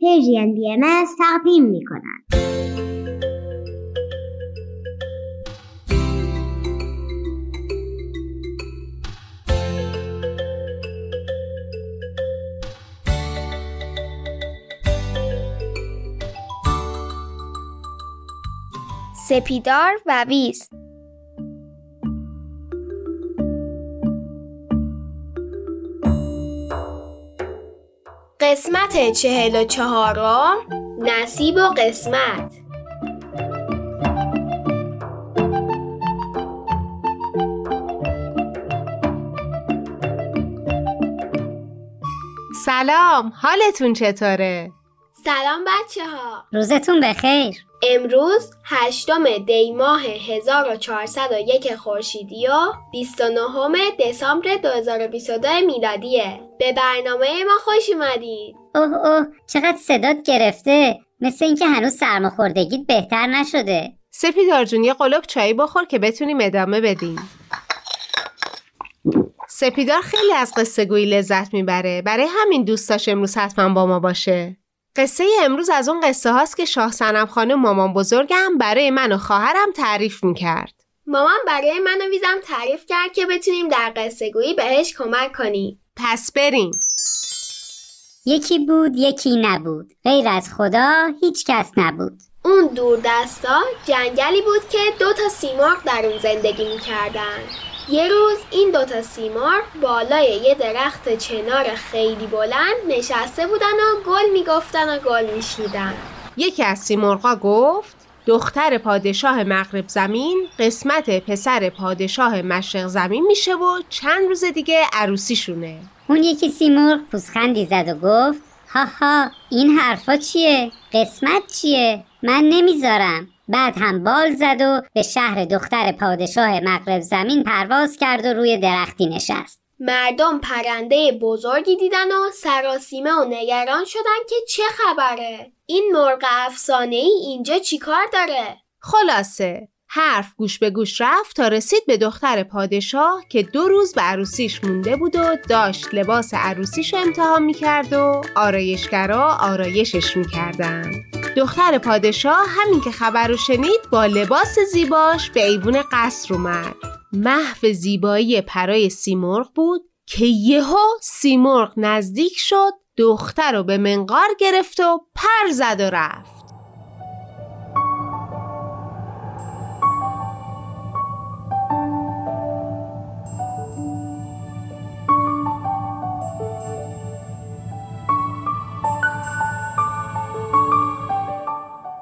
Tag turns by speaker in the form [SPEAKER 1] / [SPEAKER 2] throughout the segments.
[SPEAKER 1] پرژین بی ام تقدیم می کند.
[SPEAKER 2] سپیدار و ویز قسمت چهل و چهارم نصیب و قسمت.
[SPEAKER 3] سلام حالتون چطوره؟
[SPEAKER 2] سلام بچه ها
[SPEAKER 1] روزتون بخیر.
[SPEAKER 2] امروز هشتم دی ماه 1401 خورشیدی و 29 دسامبر 2022 میلادیه. به برنامه ما خوش اومدید.
[SPEAKER 1] اوه اوه چقدر صدات گرفته. مثل اینکه هنوز سرماخوردگیت بهتر نشده.
[SPEAKER 3] سپیدار جون یه قلوب چایی بخور که بتونیم ادامه بدیم. سپیدار خیلی از قصه گویی لذت می‌بره. برای همین دوست داشت امروز حتما با ما باشه. قصه امروز از اون قصه هاست که شاه سنم خانم مامان بزرگم برای من و خواهرم تعریف می‌کرد.
[SPEAKER 2] مامان برای من و ویزم تعریف کرد که بتونیم در قصه گویی بهش کمک کنیم.
[SPEAKER 3] پس بریم.
[SPEAKER 1] یکی بود یکی نبود. غیر از خدا هیچ کس نبود.
[SPEAKER 2] اون دور دستا جنگلی بود که دو تا سیمرغ در اون زندگی می‌کردن. یه روز این دوتا سیمرغ بالای یه درخت چنار خیلی بلند نشسته بودن و گل می‌گفتن و گل میشنیدن
[SPEAKER 3] یکی از سیمرغا گفت دختر پادشاه مغرب زمین قسمت پسر پادشاه مشرق زمین میشه و چند روز دیگه عروسیشونه
[SPEAKER 1] اون یکی سیمرغ پوزخندی زد و گفت هاها این حرفا چیه؟ قسمت چیه؟ من نمی‌ذارم بعد هم بال زد و به شهر دختر پادشاه مغرب زمین پرواز کرد و روی درختی نشست.
[SPEAKER 2] مردم پرنده بزرگی دیدن و سراسیمه و نگران شدن که چه خبره. این مرغ افسانه ای اینجا چیکار داره؟
[SPEAKER 3] خلاصه حرف گوش به گوش رفت تا رسید به دختر پادشاه که دو روز به عروسیش مونده بود و داشت لباس عروسیش رو امتحان می‌کرد و آرایشگرا آرایشش می‌کردن. دختر پادشاه همین که خبر رو شنید با لباس زیباش به ایوون قصر اومد. محو زیبایی پرای سیمرغ بود که یهو سیمرغ نزدیک شد دختر رو به منقار گرفت و پر زد و رفت.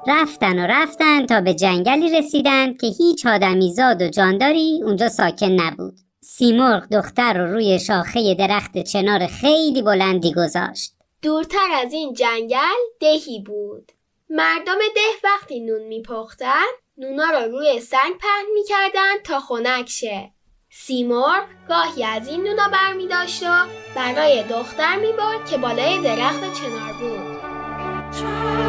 [SPEAKER 1] رفتن و رفتن تا به جنگلی رسیدند که هیچ آدمی زاد و جانداری اونجا ساکن نبود. سیمرغ دختر رو روی شاخه درخت چنار خیلی بلندی گذاشت.
[SPEAKER 2] دورتر از این جنگل دهی بود. مردم ده وقتی نون میپختن نونا رو روی سنگ پهن می‌کردن تا خنک شه. سیمرغ گاهی از این نونا برمی داشت و برای دختر می‌برد که بالای درخت چنار بود.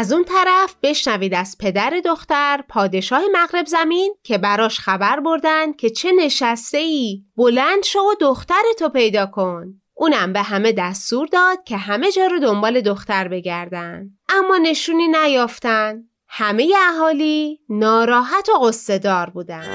[SPEAKER 3] از اون طرف بشنوید از پدر دختر پادشاه مغرب زمین که براش خبر بردن که چه نشسته ای بلند شو و دخترتو پیدا کن. اونم به همه دستور داد که همه جا رو دنبال دختر بگردن. اما نشونی نیافتن. همه اهالی ناراحت و قصه دار بودن.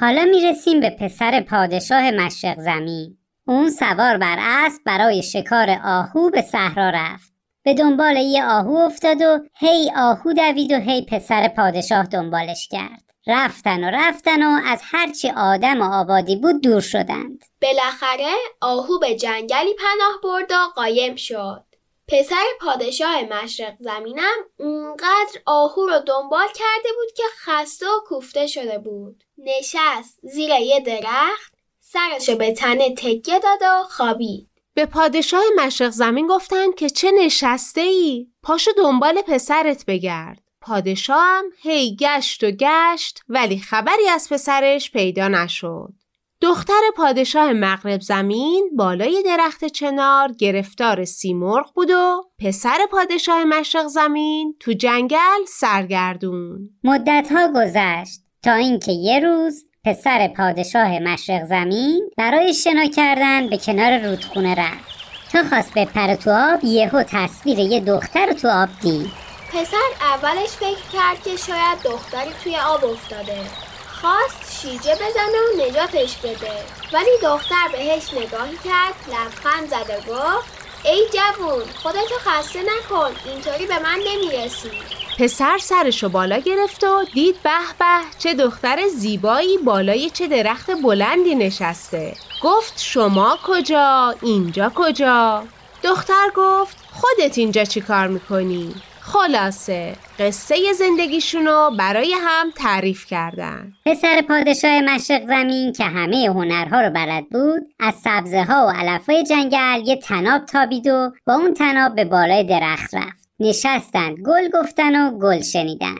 [SPEAKER 1] حالا می‌رسیم به پسر پادشاه مشرق زمین. اون سوار بر اسب برای شکار آهو به صحرا رفت. به دنبال یه آهو افتاد و هی آهو دوید و هی پسر پادشاه دنبالش کرد. رفتن و رفتن و از هرچی آدم و آبادی بود دور شدند.
[SPEAKER 2] بالاخره آهو به جنگلی پناه برد و قایم شد. پسر پادشاه مشرق زمینم اونقدر آهو رو دنبال کرده بود که خسته و کوفته شده بود. نشست زیر یه درخت سرشو به تنه تکیه داد و خوابید
[SPEAKER 3] به پادشاه مشرق زمین گفتن که چه نشسته ای؟ پاشو دنبال پسرت بگرد. پادشاهم هی گشت و گشت ولی خبری از پسرش پیدا نشد. دختر پادشاه مغرب زمین بالای درخت چنار گرفتار سیمرغ بود و پسر پادشاه مشرق زمین تو جنگل سرگردون.
[SPEAKER 1] مدتها گذشت تا اینکه یه روز پسر پادشاه مشرق زمین برای شنا کردن به کنار رودخونه رفت. تا خواست به پر تو آب یهو تصویر یه دختر تو آب دید.
[SPEAKER 2] پسر اولش فکر کرد که شاید دختری توی آب افتاده. خواست شیجه بزنه و نجاتش بده. ولی دختر بهش نگاهی کرد لبخند زد و گفت ای جوون خودتو خسته نکن اینطوری به من نمی‌رسی.
[SPEAKER 3] پسر سرشو بالا گرفت و دید به به چه دختر زیبایی بالای چه درخت بلندی نشسته گفت شما کجا؟ اینجا کجا؟ دختر گفت خودت اینجا چی کار می‌کنی؟ خلاصه قصه زندگیشونو برای هم تعریف کردن
[SPEAKER 1] پسر پادشاه مشرق زمین که همه هنرها رو بلد بود از سبزه ها و علفای جنگل یه تناب تابید و با اون تناب به بالای درخت رفت نشستند گل گفتن و گل شنیدن.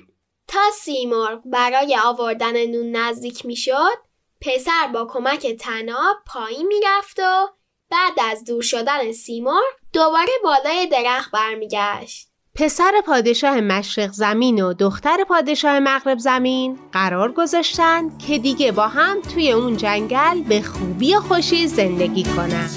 [SPEAKER 2] تا سیمرغ برای آوردن نون نزدیک می‌شد پسر با کمک تناب پایین می‌رفت و بعد از دور شدن سیمرغ دوباره بالای درخت برمیگشت.
[SPEAKER 3] پسر پادشاه مشرق زمین و دختر پادشاه مغرب زمین قرار گذاشتن که دیگه با هم توی اون جنگل به خوبی و خوشی زندگی کنن.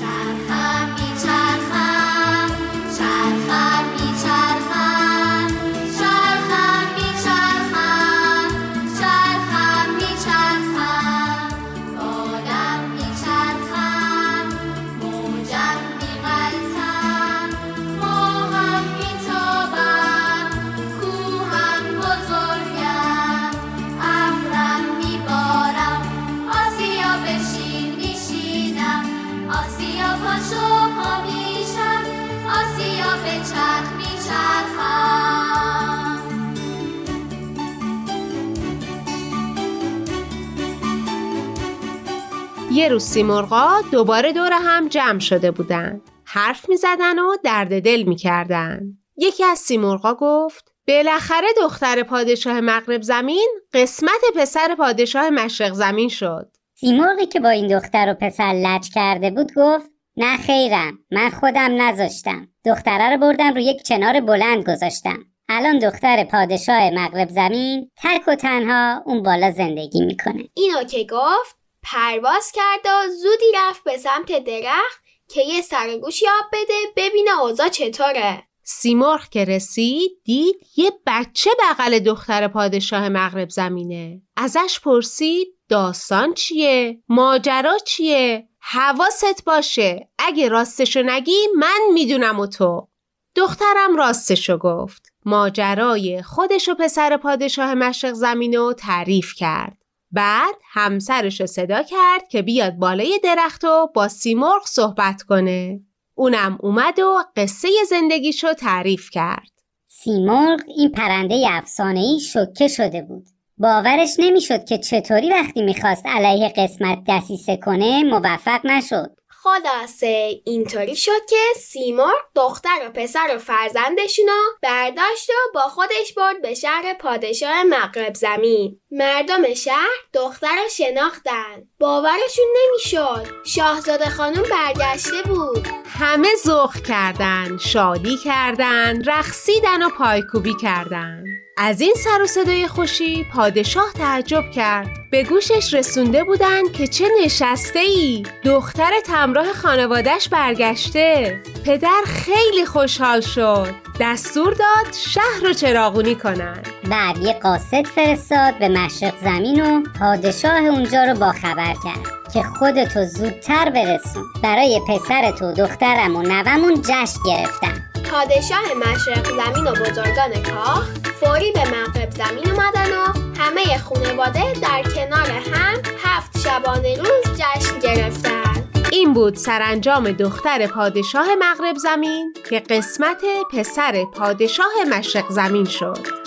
[SPEAKER 3] یه روز سیمرغا دوباره دور هم جمع شده بودن. حرف می زدن و درد دل می کردن. یکی از سیمرغا گفت بالاخره دختر پادشاه مغرب زمین قسمت پسر پادشاه مشرق زمین شد.
[SPEAKER 1] سیمرغی که با این دختر و پسر لج کرده بود گفت نه خیرم من خودم نذاشتم دختره رو بردم رو یک چنار بلند گذاشتم الان دختر پادشاه مغرب زمین تک و تنها اون بالا زندگی می‌کنه
[SPEAKER 2] اینو که گفت پرواز کرد و زودی رفت به سمت درخت که یه سرگوشی آب بده ببینه اوضاع چطوره.
[SPEAKER 3] سیمرغ که رسید دید یه بچه بغل دختر پادشاه مغرب زمینه. ازش پرسید داستان چیه؟ ماجرا چیه؟ حواست باشه. اگه راستشو نگی من می‌دونم و تو. دخترم راستشو گفت. ماجرای خودش و پسر پادشاه مشرق زمینو تعریف کرد. بعد همسرش رو صدا کرد که بیاد بالای درخت و با سیمرغ صحبت کنه. اونم اومد و قصه زندگیشو تعریف کرد.
[SPEAKER 1] سیمرغ این پرنده افسانه‌ای شکه شده بود. باورش نمی‌شد که چطوری وقتی می‌خواست علیه قسمت دسیسه کنه موفق نشد.
[SPEAKER 2] خلاصه اینطوری شد که سیمرغ دختر و پسر و فرزندشونو برداشت و با خودش برد به شهر پادشاه مغرب زمین. مردم شهر دختر رو شناختن. باورشون نمی‌شد. شاهزاده خانم برگشته بود.
[SPEAKER 3] همه ذوق کردن شادی کردن رقصیدن و پایکوبی کردن. از این سر و صدای خوشی پادشاه تعجب کرد. به گوشش رسونده بودن که چه نشسته ای دختر تمراه خانوادش برگشته. پدر خیلی خوشحال شد. دستور داد شهر رو چراغونی کنن.
[SPEAKER 1] بعد یه قاصد فرستاد به مشرق زمین و پادشاه اونجا رو باخبر کرد که خودتو زودتر برسون. برای پسرت و دخترم و نومون جشن گرفتن.
[SPEAKER 2] پادشاه مشرق زمین و بزرگان کاخ فوری به مغرب زمین اومدن و همه خانواده در کنار هم هفت شبانه روز جشن گرفتن
[SPEAKER 3] این بود سرانجام دختر پادشاه مغرب زمین که قسمت پسر پادشاه مشرق زمین شد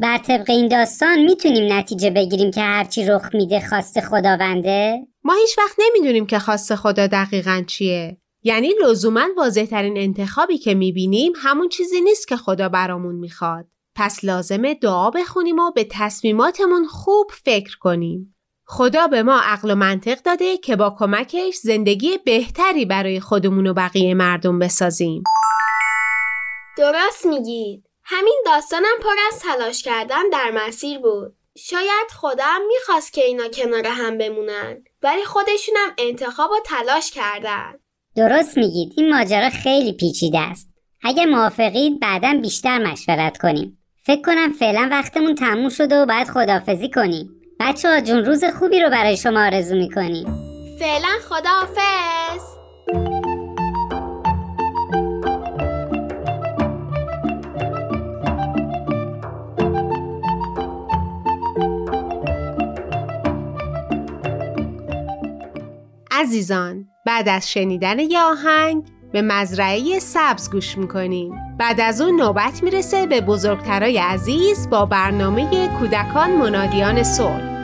[SPEAKER 1] بر طبق این داستان می‌تونیم نتیجه بگیریم که هرچی رخ میده خواست خداونده؟
[SPEAKER 3] ما هیچ وقت نمی‌دونیم که خواست خدا دقیقا چیه. یعنی لزوما واضح ترین انتخابی که می‌بینیم همون چیزی نیست که خدا برامون می‌خواد. پس لازمه دعا بخونیم و به تصمیماتمون خوب فکر کنیم. خدا به ما عقل و منطق داده که با کمکش زندگی بهتری برای خودمون و بقیه مردم بسازیم.
[SPEAKER 2] درست میگید. همین داستانم پر از تلاش کردن در مسیر بود. شاید خودم می‌خواست که اینا کنار هم بمونن. ولی خودشونم انتخاب و تلاش کردن.
[SPEAKER 1] درست میگید. این ماجرا خیلی پیچیده است. اگر موافقید بعدا بیشتر مشورت کنیم. فکر کنم فعلا وقتمون تموم شده و باید خداحافظی کنیم. بچه ها جون روز خوبی رو برای شما آرزو می‌کنیم.
[SPEAKER 2] فعلا خداحافظ.
[SPEAKER 3] عزیزان بعد از شنیدن یه آهنگ به مزرعه سبز گوش می‌کنیم. بعد از اون نوبت می‌رسه به بزرگترای عزیز با برنامه کودکان منادیان صلح.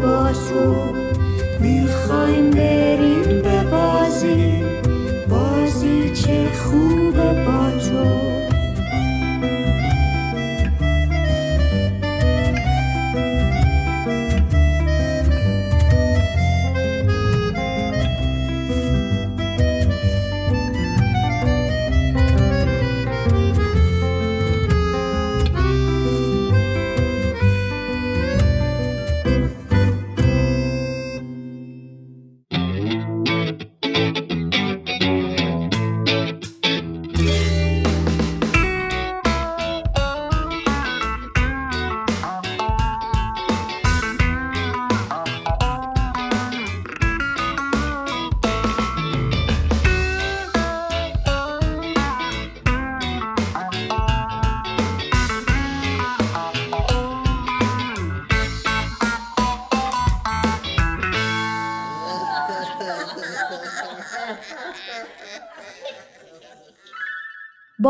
[SPEAKER 4] خوبه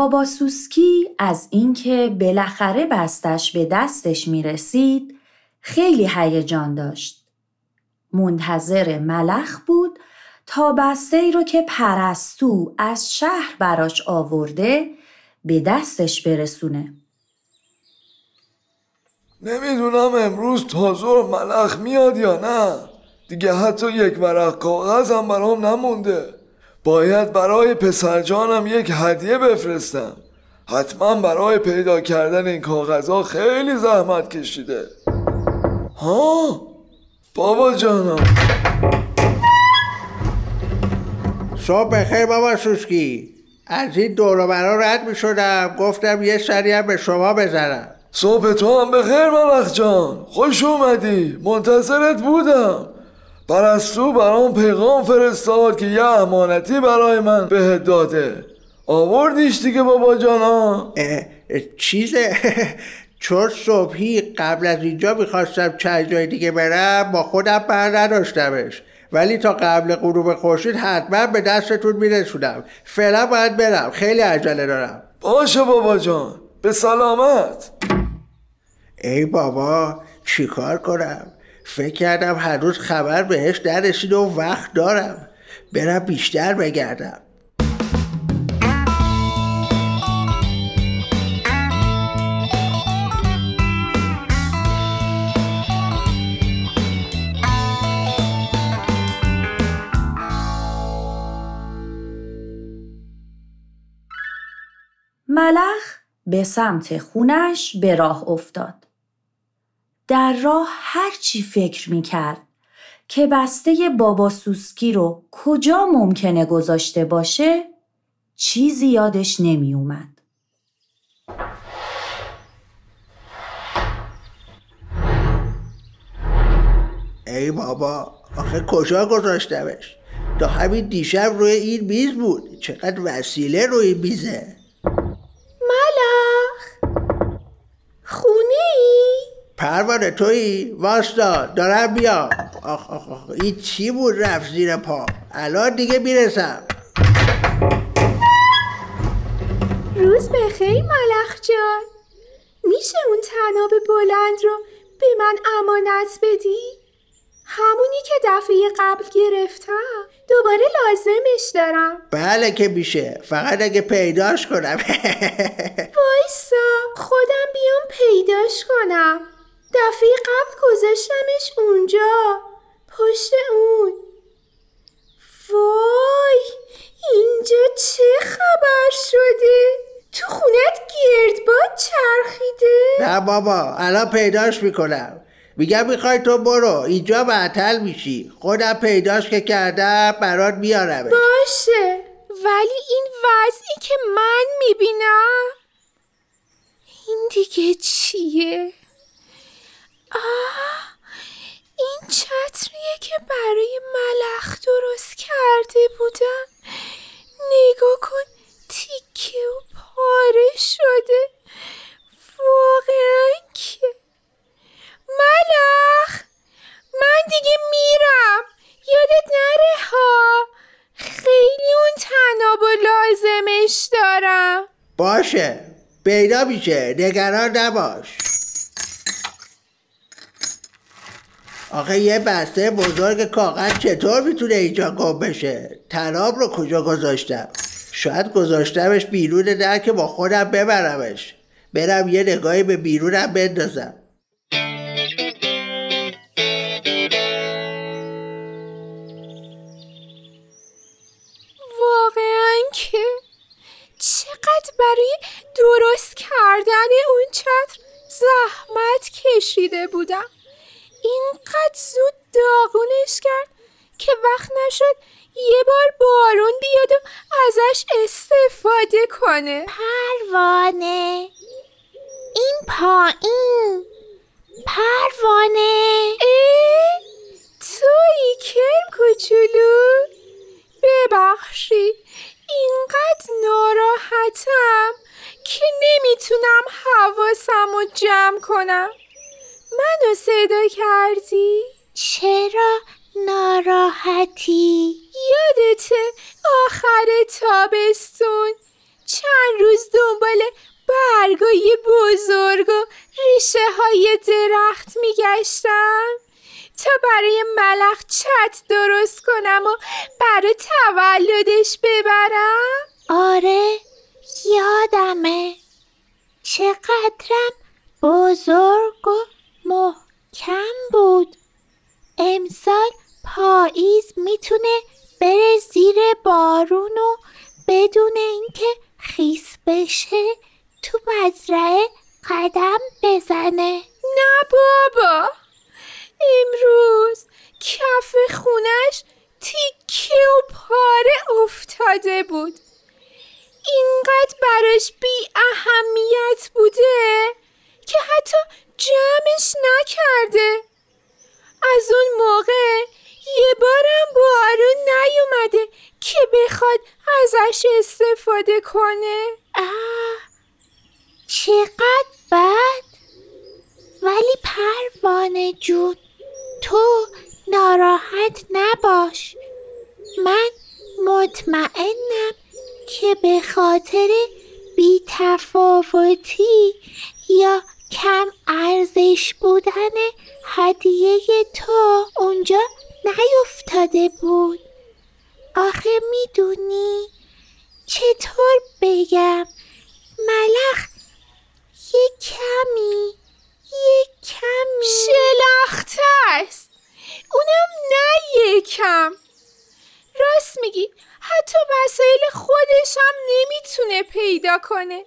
[SPEAKER 5] بابا سوسکی از اینکه بالاخره بستش به دستش می رسید خیلی هیجان داشت. منتظر ملخ بود تا بسته ای رو که پرستو از شهر براش آورده به دستش برسونه.
[SPEAKER 6] نمی‌دونم امروز تازور ملخ میاد یا نه دیگه حتی یک ورق کاغذ هم برام نمونده باید برای پسرجانم یک هدیه بفرستم. حتما برای پیدا کردن این کاغذها خیلی زحمت کشیده. ها؟ بابا جانم.
[SPEAKER 7] صبح بخیر بابا سوسکی. از این دور برا رد می شدم گفتم یه سری به شما بزنم.
[SPEAKER 6] صبح تو هم بخیر ملخ جان. خوش اومدی. منتظرت بودم. پرستو برام پیغام فرستاد که یه امانتی برای من بهت داده. آوردیش دیگه بابا جانا.
[SPEAKER 7] چیزه؟ چون صبحی قبل از اینجا می‌خواستم چند جای دیگه برم با خودم بر نداشتمش. ولی تا قبل غروب خورشید حتما به دستتون میرسونم. فعلا باید برم. خیلی عجله دارم.
[SPEAKER 6] باشه بابا جان. به سلامت.
[SPEAKER 7] ای بابا چیکار کنم؟ فکر کردم هنوز خبر بهش نرسید و وقت دارم برم بیشتر بگردم
[SPEAKER 5] ملخ به سمت خونش به راه افتاد. در راه هرچی فکر می کرد که بسته بابا سوسکی رو کجا ممکنه گذاشته باشه چیزی یادش نمی اومد.
[SPEAKER 7] ای بابا آخه کجا گذاشتمش؟ تا همین دیشب روی این میز بود. چقدر وسیله روی میزه.
[SPEAKER 8] ملخ ای؟
[SPEAKER 7] پروانه تویی؟ واستا دارم بیام. آخ آخ آخ این چی بود رفت زیر پا؟ الان دیگه می‌رسم.
[SPEAKER 8] روز بخیر ملخ جان. میشه اون تناب بلند رو به من امانت بدی؟ همونی که دفعه قبل گرفتم دوباره لازمش دارم.
[SPEAKER 7] بله که میشه. فقط اگه پیداش کنم.
[SPEAKER 8] وایسا خودم بیام پیداش کنم. دفعه قبل گذاشتمش اونجا. پشت اون. وای اینجا چه خبر شده؟ تو خونت گردباد چرخیده؟
[SPEAKER 7] نه بابا الان پیداش می‌کنم. میگم می‌خوای تو برو اینجا معطل میشی. خودم پیداش که کردم برات میارمش.
[SPEAKER 8] باشه ولی این وضعی که من می‌بینم این دیگه چیه؟ آه این چتریه که برای ملخ درست کرده بودم. نگاه کن تیکه و پاره شده. واقعا که. ملخ من دیگه میرم. یادت نره ها. خیلی اون تناب و لازمش دارم.
[SPEAKER 7] باشه پیدا میشه. نگران نباش. آخه یه بسته بزرگ کاغذ چطور می‌تونه اینجا گم بشه؟ تناب رو کجا گذاشتم؟ شاید گذاشتمش بیرون در که با خودم ببرمش. برم یه نگاهی به بیرونم بندازم.
[SPEAKER 8] واقعا که چقدر برای درست کردن اون چتر زحمت کشیده بودم. اینقدر زود داغونش کرد که وقت نشد یه بار بارون بیاد و ازش استفاده کنه.
[SPEAKER 9] پروانه. این پایین. پروانه.
[SPEAKER 8] اه؟ تویی کرم کوچولو. ببخشید اینقدر ناراحتم که نمی‌تونم حواسم رو جمع کنم. منو صدا کردی؟
[SPEAKER 9] چرا ناراحتی؟
[SPEAKER 8] یادته آخر تابستون چند روز دنبال برگای بزرگ و ریشه های درخت میگشتم تا برای ملخ چت درست کنم و برای تولدش ببرم
[SPEAKER 9] آره یادمه چقدرم بزرگ و محکم بود. امسال پاییز می‌تونه بره زیر بارون و بدون اینکه خیس بشه تو مزرعه قدم بزنه.
[SPEAKER 8] نه بابا. امروز کف خونش تیکه و پاره افتاده بود. اینقدر براش بی اهمیت بوده
[SPEAKER 9] که حتی جمعش نکرده. از اون موقع یه بارم بارون نیومده که بخواد ازش استفاده کنه. آه چقدر بد. ولی پروانه جون تو ناراحت نباش. من مطمئنم که به خاطر بی تفاوتی یا کم ارزش بودن هدیه تو اونجا نیفتاده بود. آخه می‌دونی چطور بگم؟ ملخ یه کمی یه کمی.
[SPEAKER 8] شلخته است. اونم نه یکم راست میگی. حتی وسایل خودش هم نمی‌تونه پیدا کنه.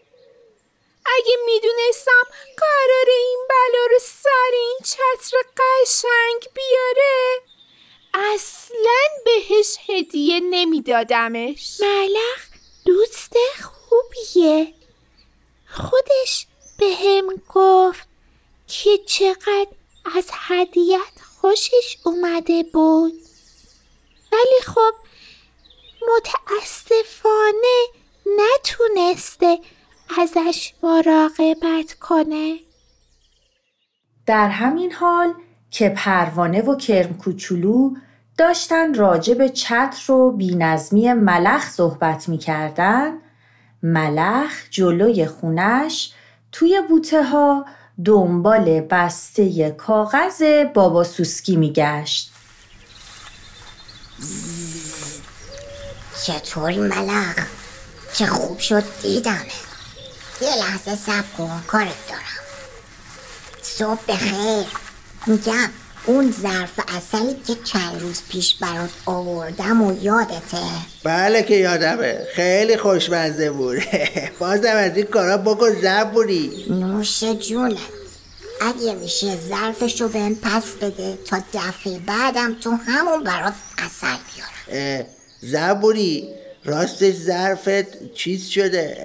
[SPEAKER 8] اگه می‌دونستم قرار این بلا رو سر این چتر قشنگ بیاره اصلا بهش هدیه نمیدادمش.
[SPEAKER 9] ملخ دوست خوبیه. خودش به هم گفت که چقدر از هدیت خوشش اومده بود. ولی خب متاسفانه نتونسته ازش مراقبت کنه.
[SPEAKER 5] در همین حال که پروانه و کرم کوچولو داشتن راجع به چتر و بینظمی ملخ صحبت می‌کردن ملخ جلوی خونش توی بوته ها دنبال بسته کاغذ بابا سوسکی میگشت.
[SPEAKER 10] چطوری ملخ؟ چه خوب شد دیدمه یه لحظه سب کن کارت دارم. صبح بخیر. میگم اون ظرف اصلی که چند روز پیش برات آوردم و یادته.
[SPEAKER 7] بله که یادمه. خیلی خوشمزه بود بازم از این کارا بکن زبوری
[SPEAKER 10] نوش جونت. اگه میشه ظرفشو بهم پس بده تا دفعه بعدم تو همون برات اصل بیارم.
[SPEAKER 7] زبوری راستش ظرفت چیز شده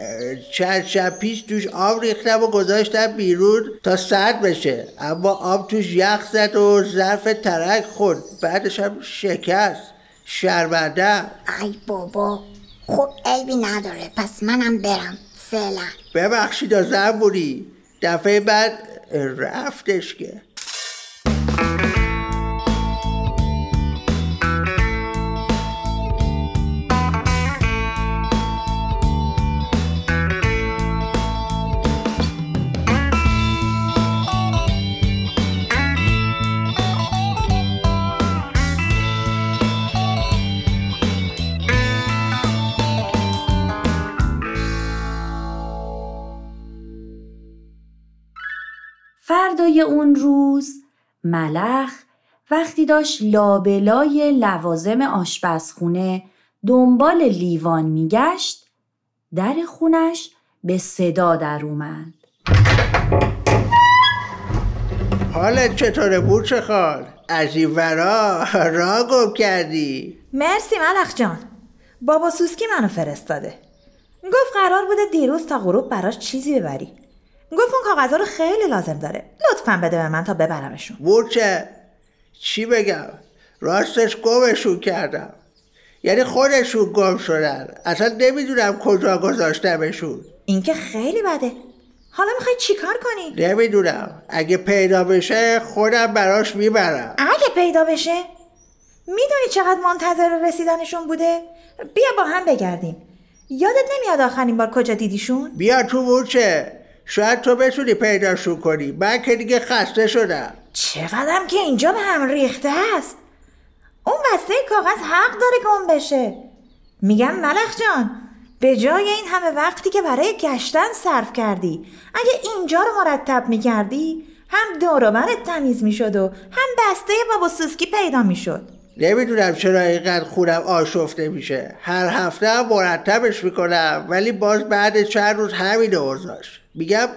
[SPEAKER 7] چند شب پیش توش آب ریختم و گذاشتم بیرون تا سرد بشه. اما آب توش یخ زد و ظرف ترک خورد. بعدش هم شکست. شرمنده.
[SPEAKER 10] ای بابا خب عیبی نداره. پس منم برم. فعلا.
[SPEAKER 7] ببخشید زبوری دفعه بعد رفتش که.
[SPEAKER 5] اون روز ملخ وقتی داشت لابلای لوازم آشپزخونه دنبال لیوان میگشت در خونش به صدا در اومد.
[SPEAKER 7] حالت چطوره بوچه خال؟ از این ورا را گم کردی؟
[SPEAKER 11] مرسی ملخ جان. بابا سوسکی منو فرستاده. گفت قرار بوده دیروز تا غروب براش چیزی ببری. گفت اون کاغذها رو خیلی لازم داره. لطفا بده به من تا ببرمشون.
[SPEAKER 7] بورچه چی بگم؟ راستش گمشون کردم. یعنی خودشون گم شدن. اصلا نمی‌دونم کجا گذاشتمشون.
[SPEAKER 11] این که خیلی بده. حالا می‌خوای چیکار کنی؟
[SPEAKER 7] نمی‌دونم. اگه پیدا بشه خودم براش می‌برم.
[SPEAKER 11] اگه پیدا بشه؟ می‌دونی چقدر منتظر رسیدنشون بوده؟ بیا با هم بگردیم. یادت نمیاد آخرین بار کجا دیدیشون؟
[SPEAKER 7] بیا تو بورچه شاید تو بتونی پیداشون کنی. من که دیگه خسته شدم.
[SPEAKER 11] چقدرم که اینجا به هم ریخته است. اون بسته کاغذ حق داره گم بشه. میگم ملخ جان به جای این همه وقتی که برای گشتن صرف کردی اگه اینجا رو مرتب می‌کردی هم دوروبرت تمیز می‌شد و هم بسته بابا سوسکی پیدا می‌شد.
[SPEAKER 7] نمی‌دونم چرا اینقدر خونم آشفته میشه. هر هفته هم مرتبش می‌کنم ولی باز بعد چند روز همین اوضاش میگم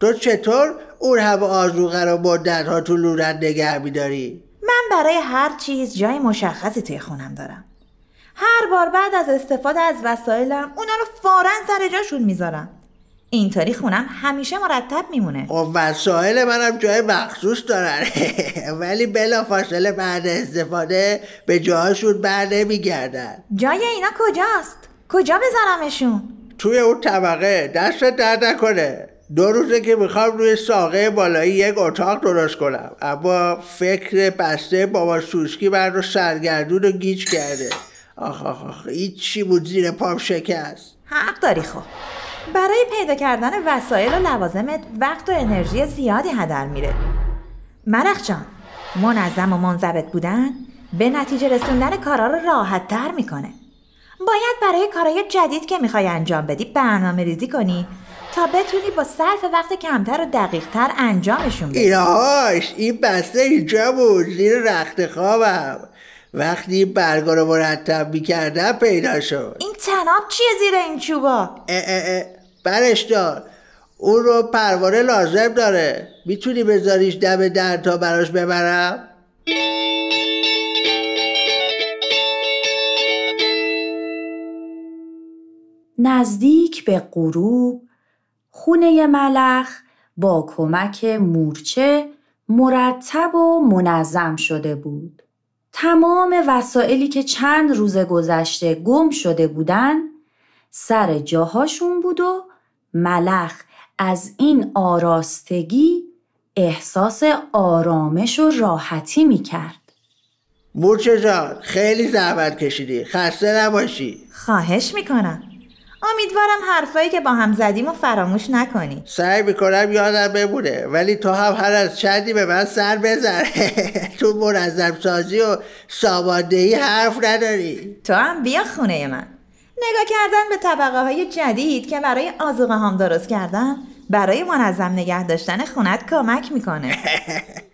[SPEAKER 7] تو چطور اون همه آزوغه رو مدت ها تو لورت نگه میداری؟
[SPEAKER 11] من برای هر چیز جای مشخصی توی خونم دارم. هر بار بعد از استفاده از وسایلم اونا رو فورا سر جاشون می‌ذارم. اینطوری خونم همیشه مرتب میمونه.
[SPEAKER 7] خب وسایل منم جای مخصوص دارن. ولی بلا فاصله بعد استفاده به جاهاشون بر نمیگردن.
[SPEAKER 11] جای اینا کجاست؟ کجا بذارمشون؟
[SPEAKER 7] توی اون طبقه. دست درد نکنه. دو روزه که می‌خوام روی ساقه بالایی یک اتاق درست کنم. اما فکر بسته بابا سوسکی من رو سرگردون و گیج کرده. آخ آخ آخ چی بود زیر پام شکست.
[SPEAKER 11] حق داری خب. برای پیدا کردن وسایل و لوازمت وقت و انرژی زیادی هدر میره. مرخ جان منظم و منضبط بودن به نتیجه رسوندن کارا رو راحت تر می‌کنه. باید برای کارهای جدید که می‌خوای انجام بدی برنامه ریزی کنی تا بتونی با صرف وقت کمتر و دقیقتر انجامشون بدی.
[SPEAKER 7] اینهاش این بسته اینجا بود زیر رخت خوابم. وقتی برگا رو مرتب می‌کردم پیدا شد.
[SPEAKER 11] این تناب چیه زیر این چوبا؟
[SPEAKER 7] اه اه اه. برش دار. اون رو پروانه لازم داره. می‌تونی بذاریش دم در تا براش ببرم؟
[SPEAKER 5] نزدیک به غروب خونه ملخ با کمک مورچه مرتب و منظم شده بود. تمام وسایلی که چند روز گذشته گم شده بودن سر جاهاشون بود و ملخ از این آراستگی احساس آرامش و راحتی می کرد.
[SPEAKER 7] مورچه جان خیلی زحمت کشیدی خسته نباشی
[SPEAKER 11] خواهش می‌کنم امیدوارم حرفایی که با هم زدیم و فراموش نکنی.
[SPEAKER 7] سعی می‌کنم یادم بمونه ولی تو هم هر از چندی به من سر بزن. تو منظم سازی و ساماندهی حرف نداری.
[SPEAKER 11] تو هم بیا خونه من. نگاه کردن به طبقه های جدید که برای آزوقه هم درست کردن برای منظم نگه داشتن خونت کمک می‌کنه.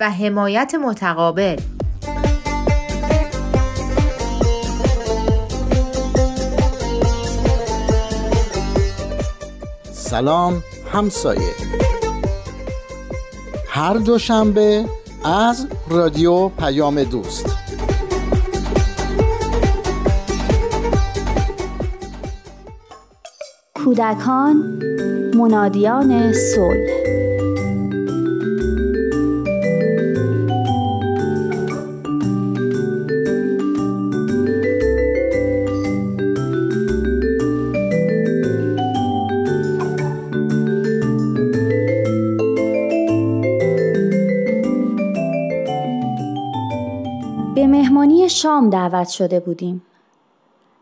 [SPEAKER 12] و حمایت متقابل.
[SPEAKER 13] سلام همسایه. هر دوشنبه از رادیو پیام دوست.
[SPEAKER 5] کودکان منادیان صلح. شام دعوت شده بودیم.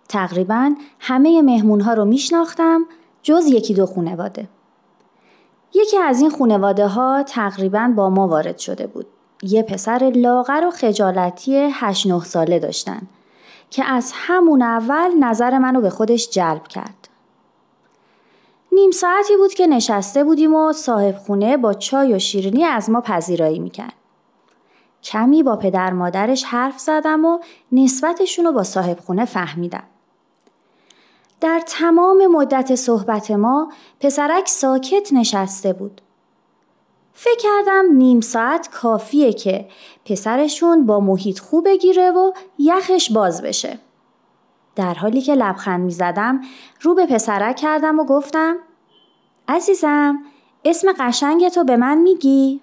[SPEAKER 5] تقریبا همه مهمون ها رو میشناختم جز یکی دو خونواده. یکی از این خونواده ها تقریبا با ما وارد شده بود. یه پسر لاغر و خجالتی 8 9 ساله داشتن که از همون اول نظر منو به خودش جلب کرد. نیم ساعتی بود که نشسته بودیم و صاحب خونه با چای و شیرینی از ما پذیرایی می‌کرد. کمی با پدر مادرش حرف زدم و نسبتشون رو با صاحب خونه فهمیدم. در تمام مدت صحبت ما پسرک ساکت نشسته بود. فکر کردم نیم ساعت کافیه که پسرشون با محیط خوب بگیره و یخش باز بشه. در حالی که لبخند می زدم رو به پسرک کردم و گفتم عزیزم اسم قشنگتو به من میگی؟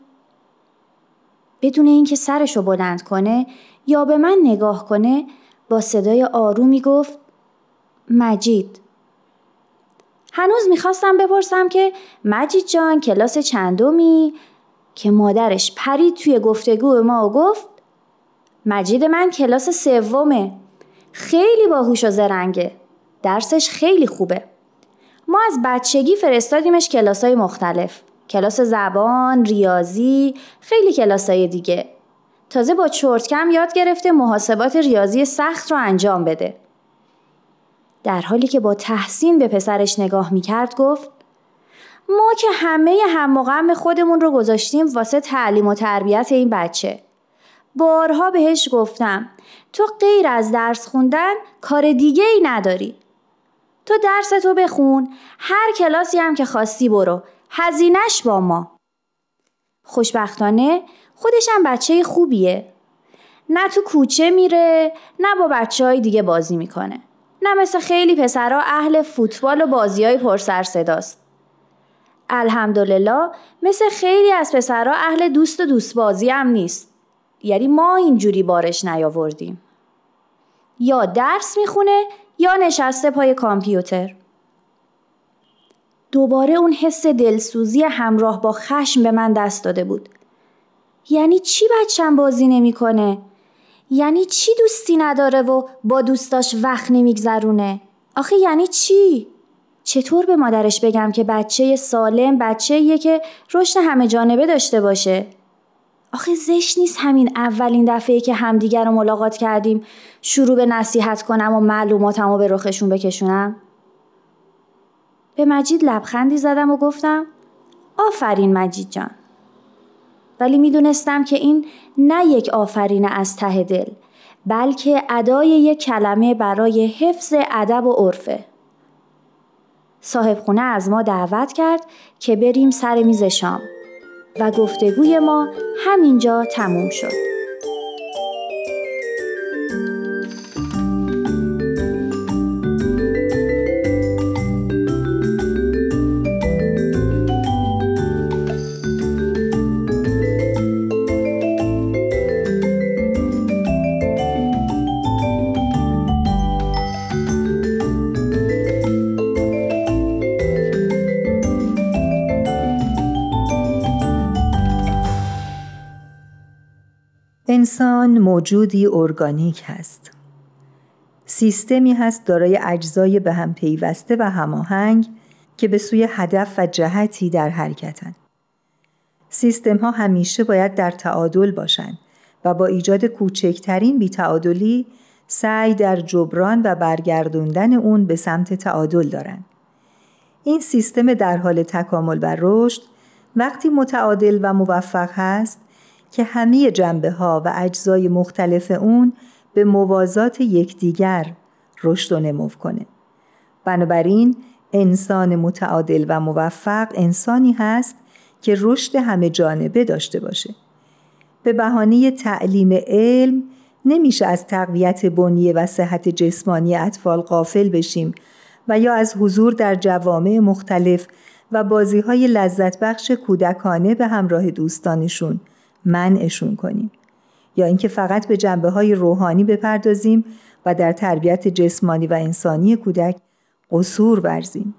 [SPEAKER 5] بدون اینکه سرشو بلند کنه یا به من نگاه کنه با صدای آرومی گفت مجید. هنوز می‌خواستم بپرسم که مجید جان کلاس چندمی؟ که مادرش پرید توی گفتگو ما و گفت مجید من کلاس سومه. خیلی باهوش و زرنگه. درسش خیلی خوبه. ما از بچگی فرستادیمش کلاسای مختلف. کلاس زبان، ریاضی، خیلی کلاسای دیگه. تازه با چرتکم یاد گرفته محاسبات ریاضی سخت رو انجام بده. در حالی که با تحسین به پسرش نگاه می‌کرد گفت ما که همه هم و غم خودمون رو گذاشتیم واسه تعلیم و تربیت این بچه. بارها بهش گفتم تو غیر از درس خوندن کار دیگه ای نداری. تو درس تو بخون هر کلاسی هم که خواستی برو هزینش با ما. خوشبختانه خودش هم بچه خوبیه. نه تو کوچه میره نه با بچه های دیگه بازی می‌کنه. نه مثل خیلی پسرها اهل فوتبال و بازی های پرسر صداست. الحمدلله مثل خیلی از پسرها اهل دوست و دوست بازی هم نیست. یعنی ما اینجوری بارش نیاوردیم. یا درس می‌خونه یا نشسته پای کامپیوتر. دوباره اون حس دلسوزی همراه با خشم به من دست داده بود. یعنی چی بچم بازی نمی‌کنه؟ یعنی چی دوستی نداره و با دوستاش وقت نمیگذرونه؟ آخه یعنی چی؟ چطور به مادرش بگم که بچه سالم بچه یه که رشد همه جانبه داشته باشه؟ آخه زشت نیست همین اولین دفعه که همدیگر رو ملاقات کردیم شروع به نصیحت کنم و معلوماتم رو به رخشون بکشونم؟ به مجید لبخندی زدم و گفتم آفرین مجید جان. ولی می‌دونستم که این نه یک آفرین از ته دل بلکه ادای یک کلمه برای حفظ ادب و عرفه. صاحب خونه از ما دعوت کرد که بریم سر میز شام و گفتگوی ما همینجا تموم شد.
[SPEAKER 14] موجودی ارگانیک هست. سیستمی هست دارای اجزای به هم پیوسته و هماهنگ که به سوی هدف و جهتی در حرکتند. سیستم ها همیشه باید در تعادل باشند و با ایجاد کوچکترین بیتعادلی سعی در جبران و برگردوندن اون به سمت تعادل دارند. این سیستم در حال تکامل و رشد وقتی متعادل و موفق هست که همه جنبه ها و اجزای مختلف اون به موازات یکدیگر رشد و نمو کنه. بنابراین انسان متعادل و موفق انسانی هست که رشد همه جانبه داشته باشه. به بهانه تعلیم علم نمیشه از تقویت بنیه و صحت جسمانی اطفال قافل بشیم و یا از حضور در جوامع مختلف و بازی های لذت بخش کودکانه به همراه دوستانشون منعشون کنیم یا اینکه فقط به جنبه های روحانی بپردازیم و در تربیت جسمانی و انسانی کودک قصور ورزیم.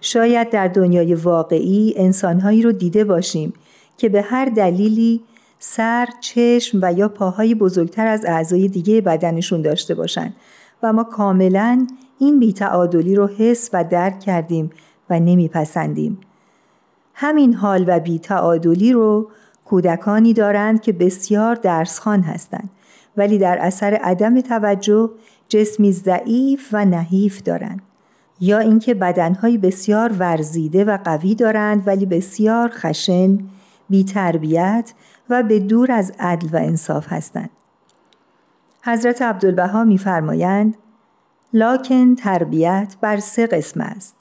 [SPEAKER 14] شاید در دنیای واقعی انسانهایی رو دیده باشیم که به هر دلیلی سر، چشم و یا پاهای بزرگتر از اعضای دیگه بدنشون داشته باشند و ما کاملا این بیتعادلی رو حس و درک کردیم و نمیپسندیم. همین حال و بیتعادلی رو کودکانی دارند که بسیار درسخان هستند ولی در اثر عدم توجه جسمی ضعیف و نحیف دارند یا اینکه بدنهای بسیار ورزیده و قوی دارند ولی بسیار خشن، بیتربیت و به دور از عدل و انصاف هستند. حضرت عبدالبها میفرمایند لاکن تربیت بر سه قسم است.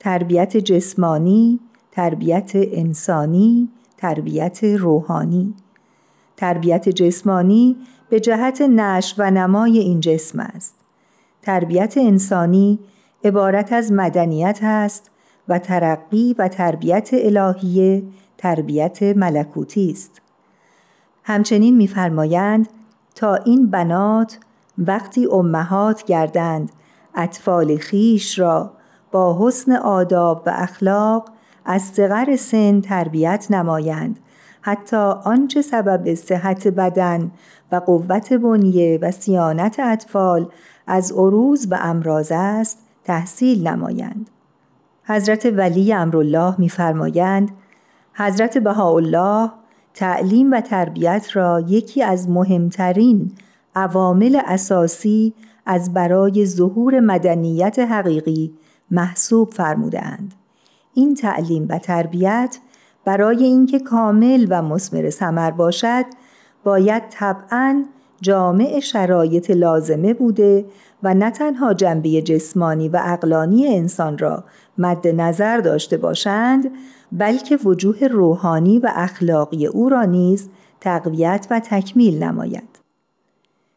[SPEAKER 14] تربیت جسمانی، تربیت انسانی، تربیت روحانی. تربیت جسمانی به جهت نش و نمای این جسم است. تربیت انسانی عبارت از مدنیت است و ترقی و تربیت الهیه تربیت ملکوتی است. همچنین می‌فرمایند تا این بنات وقتی امهات گردند اطفال خیش را با حسن آداب و اخلاق از صغر سن تربیت نمایند حتی آنچه سبب صحت بدن و قوت بنیه و سیانت اطفال از عروض و امراض است تحصیل نمایند حضرت ولی امرالله میفرمایند حضرت بهاءالله تعلیم و تربیت را یکی از مهمترین عوامل اساسی از برای ظهور مدنیت حقیقی محسوب فرمودند. این تعلیم و تربیت برای اینکه کامل و مسمر ثمر باشد باید طبعا جامع شرایط لازمه بوده و نه تنها جنبه جسمانی و اقلانی انسان را مد نظر داشته باشند بلکه وجوه روحانی و اخلاقی او را نیز تقویت و تکمیل نماید.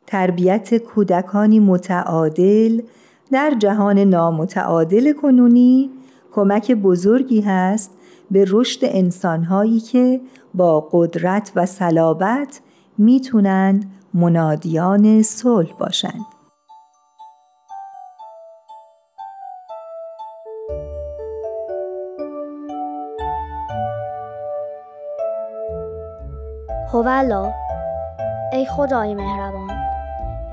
[SPEAKER 14] تربیت کودکانی متعادل در جهان نامتعادل کنونی کمک بزرگی هست به رشد انسانهایی که با قدرت و صلابت می‌تونند منادیان صلح باشند.
[SPEAKER 15] هولا ای خدای مهربان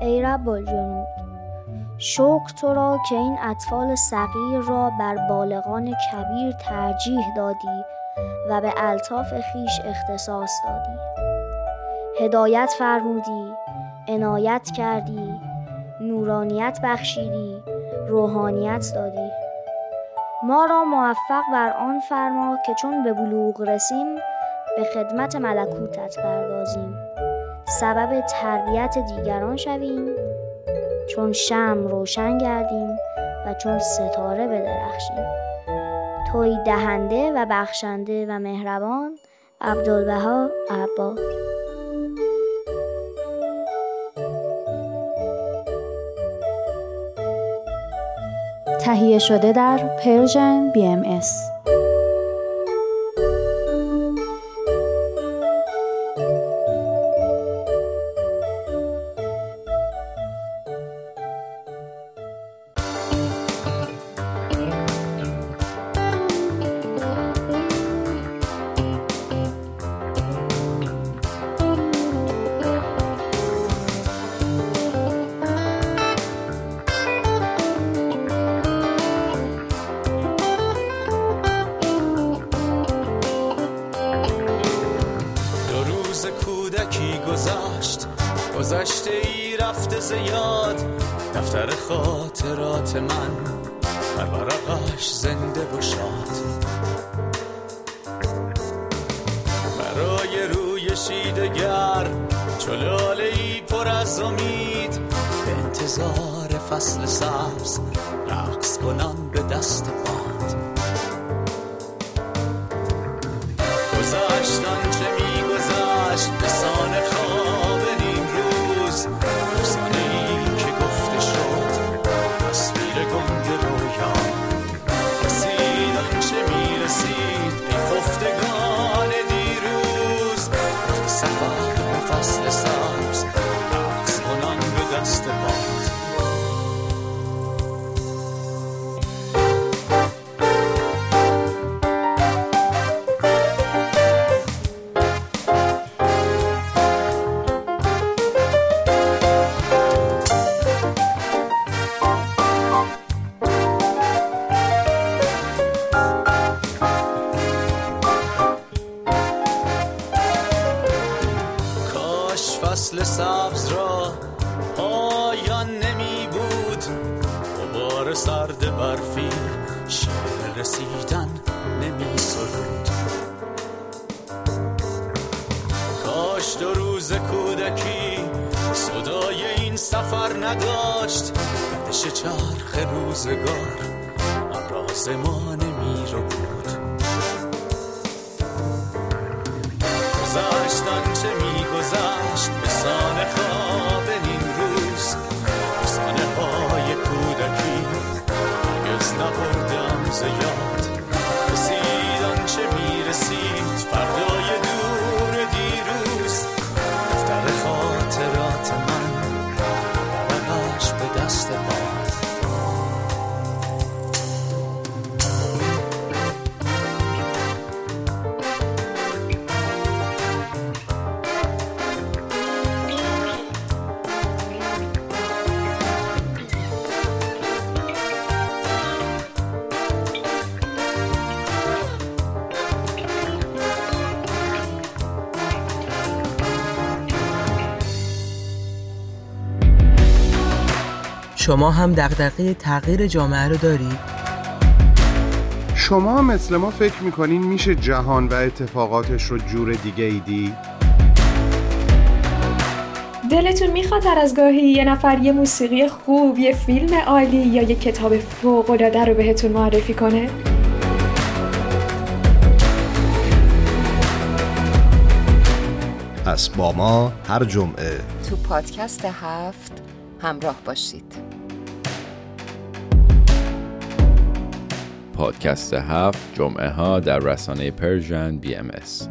[SPEAKER 15] ای رب الجنود شکر تو را که این اطفال صغیر را بر بالغان کبیر ترجیح دادی و به الطاف خیش اختصاص دادی. هدایت فرمودی عنایت کردی نورانیت بخشیدی روحانیت دادی. ما را موفق بر آن فرما که چون به بلوغ رسیم به خدمت ملکوتت پردازیم. سبب تربیت دیگران شویم. چون شمع روشن گردیم و چون ستاره بدرخشیم. تویی دهنده و بخشنده و مهربان عبدالبها عباس
[SPEAKER 16] تهیه شده در
[SPEAKER 17] Persian BMS ورقش زنده و شاد. برای روی شیدگر چلاله ای پر از امید به انتظار فصل سبز رقص کنم به دست
[SPEAKER 18] شما هم دغدغه تغییر جامعه رو دارید؟
[SPEAKER 19] شما مثل ما فکر می‌کنین میشه جهان و اتفاقاتش رو جور دیگه ای دید؟
[SPEAKER 20] دلتون می‌خواد هر از گاهی یه نفر یه موسیقی خوب، یه فیلم عالی یا یه کتاب فوق‌العاده رو بهتون معرفی کنه؟
[SPEAKER 21] پس با ما هر جمعه
[SPEAKER 22] تو پادکست هفت همراه باشید
[SPEAKER 23] پادکست هفت جمعه ها در رسانه Persian BMS.